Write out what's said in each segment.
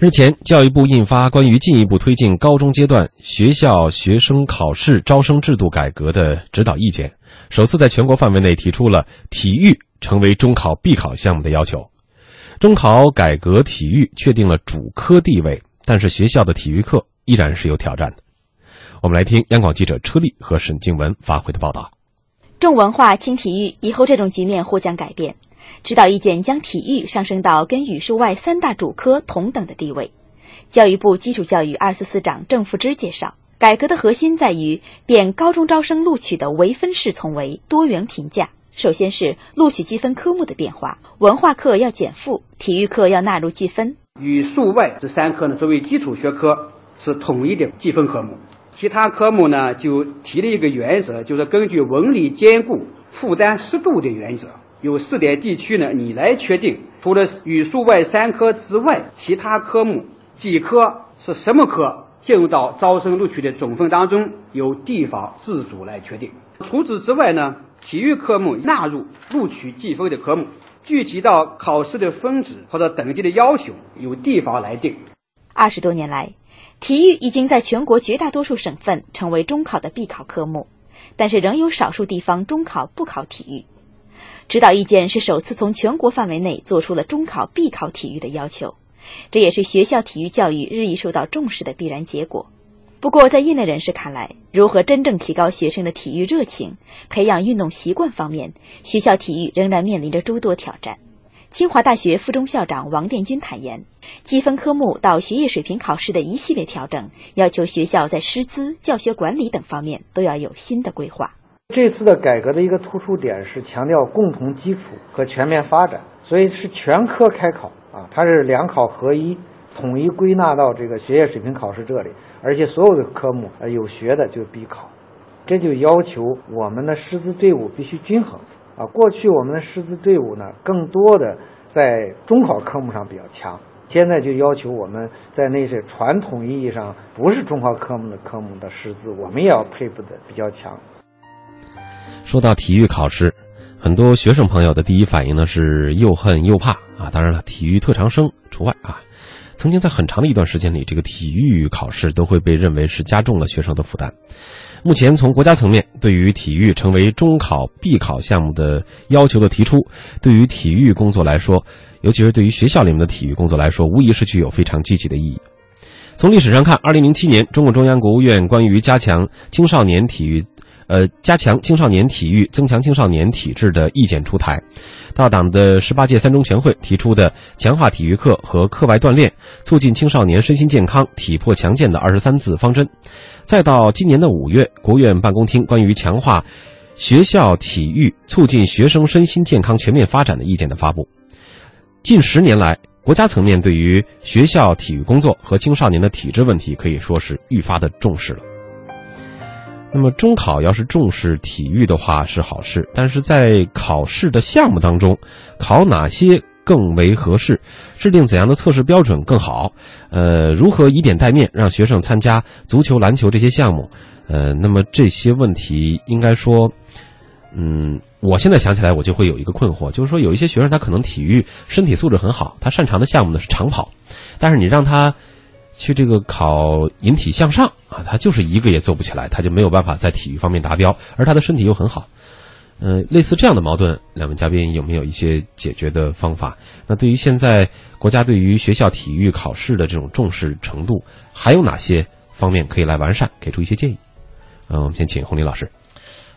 日前，教育部印发关于进一步推进高中阶段学校学生考试招生制度改革的指导意见，首次在全国范围内提出了体育成为中考必考项目的要求。中考改革，体育确定了主科地位，但是学校的体育课依然是有挑战的。我们来听央广记者车丽和沈静文发回的报道。重文化轻体育，以后这种局面或将改变。指导意见将体育上升到跟语数外三大主科同等的地位。教育部基础教育二司司长郑富芝介绍，改革的核心在于变高中招生录取的唯分式从为多元评价。首先是录取积分科目的变化，文化课要减负，体育课要纳入计分。语数外这三科呢，作为基础学科是统一的计分科目。其他科目呢，就提了一个原则，就是根据文理兼顾、负担适度的原则，有试点地区呢，你来确定。除了语数外三科之外，其他科目几科是什么科，进入到招生录取的总分当中，由地方自主来确定。除此之外呢，体育科目纳入录取计分的科目，具体到考试的分值或者等级的要求，由地方来定。二十多年来。体育已经在全国绝大多数省份成为中考的必考科目，但是仍有少数地方中考不考体育。指导意见是首次从全国范围内做出了中考必考体育的要求，这也是学校体育教育日益受到重视的必然结果。不过，在业内人士看来，如何真正提高学生的体育热情、培养运动习惯方面，学校体育仍然面临着诸多挑战。清华大学附中校长王殿军坦言，积分科目到学业水平考试的一系列调整，要求学校在师资、教学管理等方面都要有新的规划。这次的改革的一个突出点是强调共同基础和全面发展，所以是全科开考啊，它是两考合一，统一归纳到这个学业水平考试这里，而且所有的科目呃有学的就必考，这就要求我们的师资队伍必须均衡。啊，过去我们的师资队伍呢，更多的在中考科目上比较强，现在就要求我们在那些传统意义上不是中考科目的科目的师资，我们也要配备的比较强。说到体育考试，很多学生朋友的第一反应呢是又恨又怕啊，当然了，体育特长生除外啊。曾经在很长的一段时间里，这个体育考试都会被认为是加重了学生的负担。目前，从国家层面对于体育成为中考必考项目的要求的提出，对于体育工作来说，尤其是对于学校里面的体育工作来说，无疑是具有非常积极的意义。从历史上看，二零零七年，中共中央、国务院关于加强青少年体育。呃，加强青少年体育、增强青少年体质的意见出台，到党的十八届三中全会提出的强化体育课和课外锻炼，促进青少年身心健康、体魄强健的二十三字方针，再到今年的五月，国务院办公厅关于强化学校体育、促进学生身心健康全面发展的意见的发布，近十年来，国家层面对于学校体育工作和青少年的体质问题可以说是愈发的重视了。那么中考要是重视体育的话是好事，但是在考试的项目当中，考哪些更为合适？制定怎样的测试标准更好？呃，如何以点带面让学生参加足球、篮球这些项目？呃，那么这些问题应该说，嗯，我现在想起来我就会有一个困惑，就是说有一些学生他可能体育身体素质很好，他擅长的项目呢是长跑，但是你让他。去这个考引体向上啊，他就是一个也做不起来，他就没有办法在体育方面达标，而他的身体又很好，嗯，类似这样的矛盾，两位嘉宾有没有一些解决的方法？那对于现在国家对于学校体育考试的这种重视程度，还有哪些方面可以来完善，给出一些建议？嗯，我们先请洪林老师。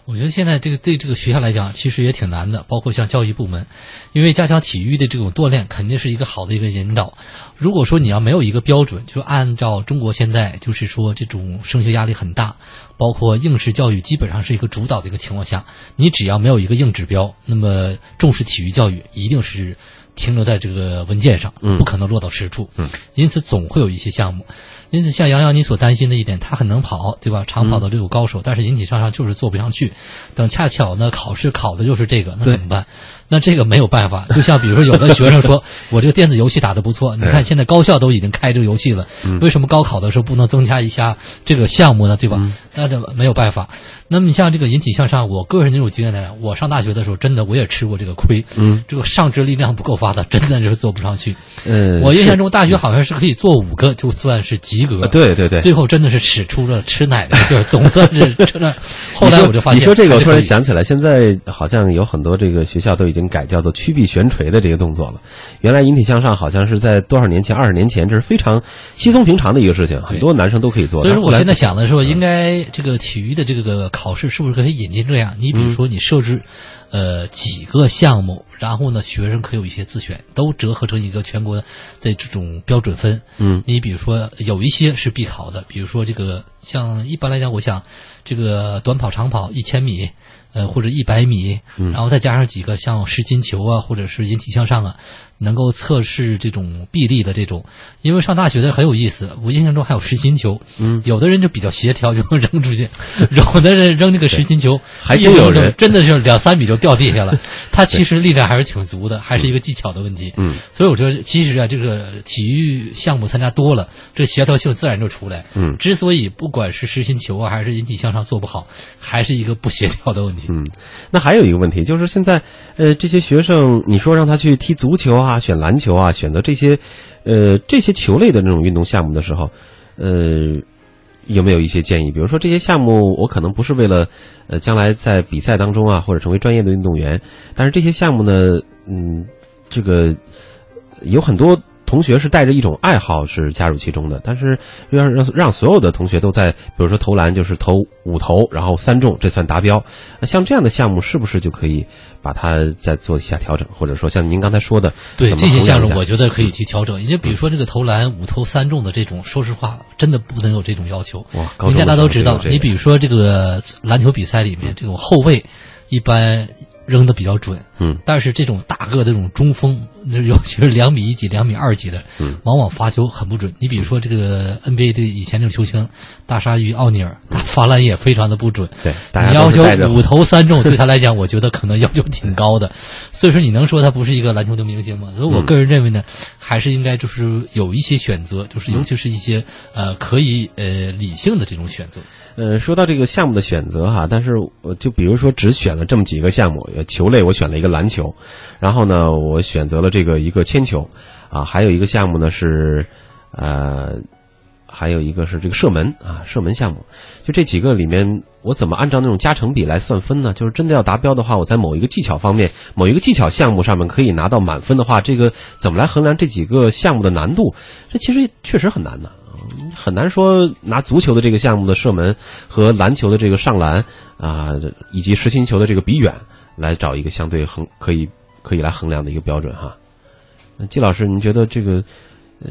我觉得现在这个对这个学校来讲，其实也挺难的，包括像教育部门，因为加强体育的这种锻炼，肯定是一个好的一个引导。如果说你要没有一个标准，就按照中国现在就是说这种升学压力很大，包括应试教育基本上是一个主导的一个情况下，你只要没有一个硬指标，那么重视体育教育一定是。停留在这个文件上，不可能落到实处。嗯，因此总会有一些项目。因此，像杨洋你所担心的一点，他很能跑，对吧？长跑的这种高手，但是引体向上就是做不上去。等恰巧呢，考试考的就是这个，那怎么办？那这个没有办法。就像比如说，有的学生说 我这个电子游戏打得不错，你看现在高校都已经开这个游戏了，为什么高考的时候不能增加一下这个项目呢？对吧？那这没有办法。那么你像这个引体向上，我个人那种经验来讲，我上大学的时候真的我也吃过这个亏，嗯，这个上肢力量不够发达，真的是做不上去。嗯，我印象中大学好像是可以做五个就算是及格，对对对，最后真的是使出了吃奶的劲儿，总算是真的。后来我就发现，你说这个，我突然想起来，现在好像有很多这个学校都已经改叫做曲臂悬垂的这个动作了。原来引体向上好像是在多少年前，二十年前，这是非常稀松平常的一个事情，很多男生都可以做。所以说，我现在想的是，应该这个体育的这个考试是不是可以引进这样？你比如说，你设置。呃，几个项目，然后呢，学生可有一些自选，都折合成一个全国的这种标准分。嗯，你比如说有一些是必考的，比如说这个像一般来讲，我想这个短跑、长跑一千米，呃或者一百米，然后再加上几个像实心球啊，或者是引体向上啊。能够测试这种臂力的这种，因为上大学的很有意思。我印象中还有实心球，嗯，有的人就比较协调，就能扔出去；有的人扔那个实心球，还真有人真的是两三米就掉地下了。他其实力量还是挺足的，还是一个技巧的问题。嗯，所以我觉得其实啊，这个体育项目参加多了，这协调性自然就出来。嗯，之所以不管是实心球啊，还是引体向上做不好，还是一个不协调的问题。嗯，那还有一个问题就是现在，呃，这些学生，你说让他去踢足球啊？选篮球啊，选择这些，呃，这些球类的那种运动项目的时候，呃，有没有一些建议？比如说这些项目，我可能不是为了，呃，将来在比赛当中啊，或者成为专业的运动员，但是这些项目呢，嗯，这个有很多。同学是带着一种爱好是加入其中的，但是要让让所有的同学都在，比如说投篮就是投五投，然后三中，这算达标。像这样的项目是不是就可以把它再做一下调整？或者说像您刚才说的，对这些项目，我觉得可以去调整。因为比如说这个投篮五投三中的这种，说实话，真的不能有这种要求。哇，应该大家都知道，你比如说这个篮球比赛里面，这种后卫一般。扔的比较准，嗯，但是这种大个的这种中锋，那 尤其是两米一几、两米二几的，嗯，往往发球很不准。你比如说这个 NBA 的以前那种球星大鲨鱼奥尼尔，他发篮也非常的不准。对，你要求五投三中，对他来讲，我觉得可能要求挺高的。所以说，你能说他不是一个篮球的明星吗？所以我个人认为呢，还是应该就是有一些选择，就是尤其是一些呃可以呃理性的这种选择。呃，说到这个项目的选择哈，但是我就比如说只选了这么几个项目，球类我选了一个篮球，然后呢，我选择了这个一个铅球，啊，还有一个项目呢是，呃，还有一个是这个射门啊，射门项目，就这几个里面，我怎么按照那种加成比来算分呢？就是真的要达标的话，我在某一个技巧方面，某一个技巧项目上面可以拿到满分的话，这个怎么来衡量这几个项目的难度？这其实确实很难的。很难说拿足球的这个项目的射门和篮球的这个上篮啊，以及实心球的这个比远来找一个相对衡可以可以来衡量的一个标准哈。季老师，您觉得这个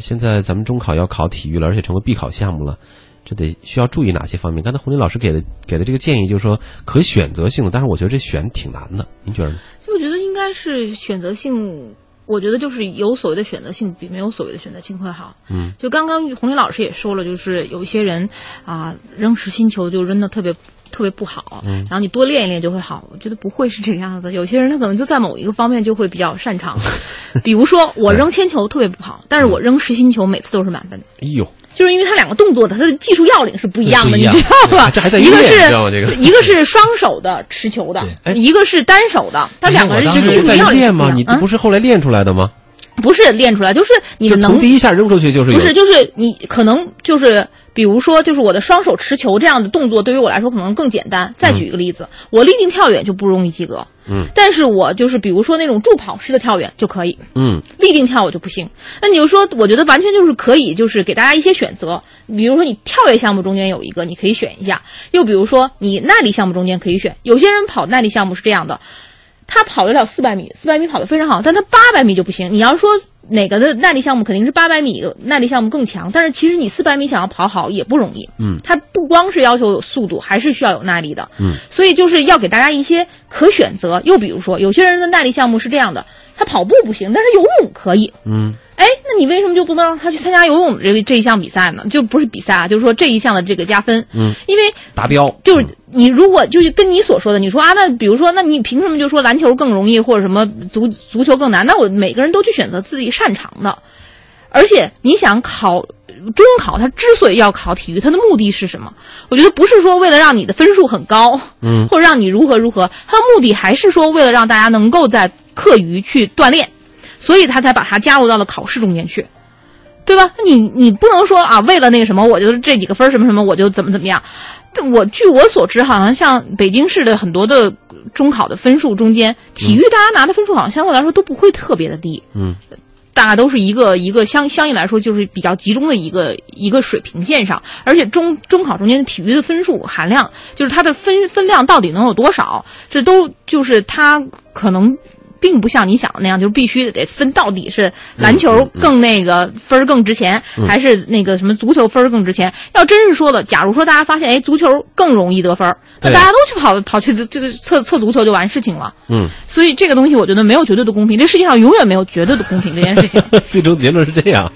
现在咱们中考要考体育了，而且成为必考项目了，这得需要注意哪些方面？刚才洪林老师给的给的这个建议就是说可选择性的，但是我觉得这选挺难的，您觉得呢？就我觉得应该是选择性。我觉得就是有所谓的选择性比没有所谓的选择性会好。嗯，就刚刚红林老师也说了，就是有一些人啊扔实心球就扔的特别特别不好，嗯，然后你多练一练就会好。我觉得不会是这个样子，有些人他可能就在某一个方面就会比较擅长。比如说我扔铅球特别不好，但是我扔实心球每次都是满分。哎呦。就是因为他两个动作的，他的技术要领是不一样的，你知道吧？这还在一个是这个一个是双手的持球的，一个是单手的，他两个人这技术要领练吗？你不是后来练出来的吗？不是练出来，就是你的能从第一下扔出去就是不是，就是你可能就是比如说，就是我的双手持球这样的动作对于我来说可能更简单。再举一个例子，我立定跳远就不容易及格，嗯，但是我就是比如说那种助跑式的跳远就可以，嗯，立定跳我就不行。那你就说，我觉得完全就是可以，就是给大家一些选择。比如说你跳跃项目中间有一个，你可以选一下；又比如说你耐力项目中间可以选。有些人跑耐力项目是这样的。他跑得了四百米，四百米跑得非常好，但他八百米就不行。你要说哪个的耐力项目，肯定是八百米耐力项目更强。但是其实你四百米想要跑好也不容易。嗯，它不光是要求有速度，还是需要有耐力的。嗯，所以就是要给大家一些可选择。又比如说，有些人的耐力项目是这样的，他跑步不行，但是游泳可以。嗯哎，那你为什么就不能让他去参加游泳这个这一项比赛呢？就不是比赛啊，就是说这一项的这个加分。嗯，因为达标就是你如果就是跟你所说的，你说啊，那比如说，那你凭什么就说篮球更容易，或者什么足足球更难？那我每个人都去选择自己擅长的，而且你想考中考，它之所以要考体育，它的目的是什么？我觉得不是说为了让你的分数很高，嗯或者让你如何如何，它的目的还是说为了让大家能够在课余去锻炼，所以他才把它加入到了考试中间去。对吧？你你不能说啊，为了那个什么，我就这几个分儿什么什么，我就怎么怎么样。但我据我所知，好像像北京市的很多的中考的分数中间，体育大家拿的分数好像相对来说都不会特别的低，嗯大概都是一个一个相相应来说就是比较集中的一个一个水平线上。而且中中考中间的体育的分数含量，就是它的分分量到底能有多少，这都就是它可能。并不像你想的那样，就是必须得分到底是篮球更那个分儿更值钱，还是那个什么足球分儿更值钱。要真是说的，假如说大家发现，哎，足球更容易得分儿，那大家都去跑跑去这个测测足球就完事情了。嗯，所以这个东西我觉得没有绝对的公平，这世界上永远没有绝对的公平这件事情。最终结论是这样。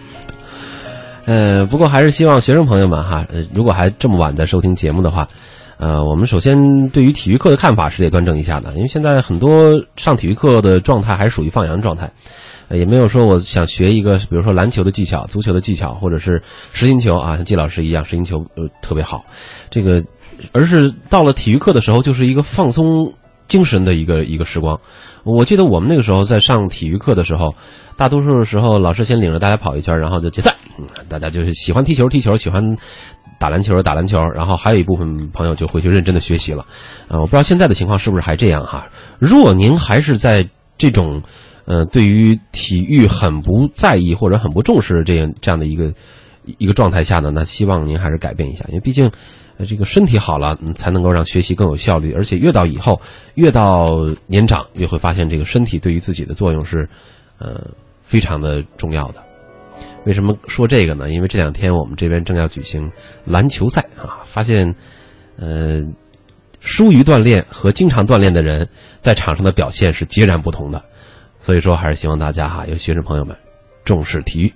呃，不过还是希望学生朋友们哈，呃如果还这么晚在收听节目的话，呃，我们首先对于体育课的看法是得端正一下的，因为现在很多上体育课的状态还是属于放羊状态，也没有说我想学一个，比如说篮球的技巧、足球的技巧，或者是实心球啊，像季老师一样，实心球呃特别好，这个，而是到了体育课的时候，就是一个放松精神的一个一个时光。我记得我们那个时候在上体育课的时候，大多数时候老师先领着大家跑一圈，然后就解散。嗯，大家就是喜欢踢球踢球，喜欢打篮球打篮球，然后还有一部分朋友就回去认真的学习了。啊、我不知道现在的情况是不是还这样哈？若您还是在这种呃对于体育很不在意或者很不重视这样这样的一个一个状态下呢，那希望您还是改变一下，因为毕竟。呃，这个身体好了，才能够让学习更有效率。而且越到以后，越到年长，越会发现这个身体对于自己的作用是，呃，非常的重要的。为什么说这个呢？因为这两天我们这边正要举行篮球赛啊，发现，呃，疏于锻炼和经常锻炼的人在场上的表现是截然不同的。所以说，还是希望大家哈，有学生朋友们重视体育。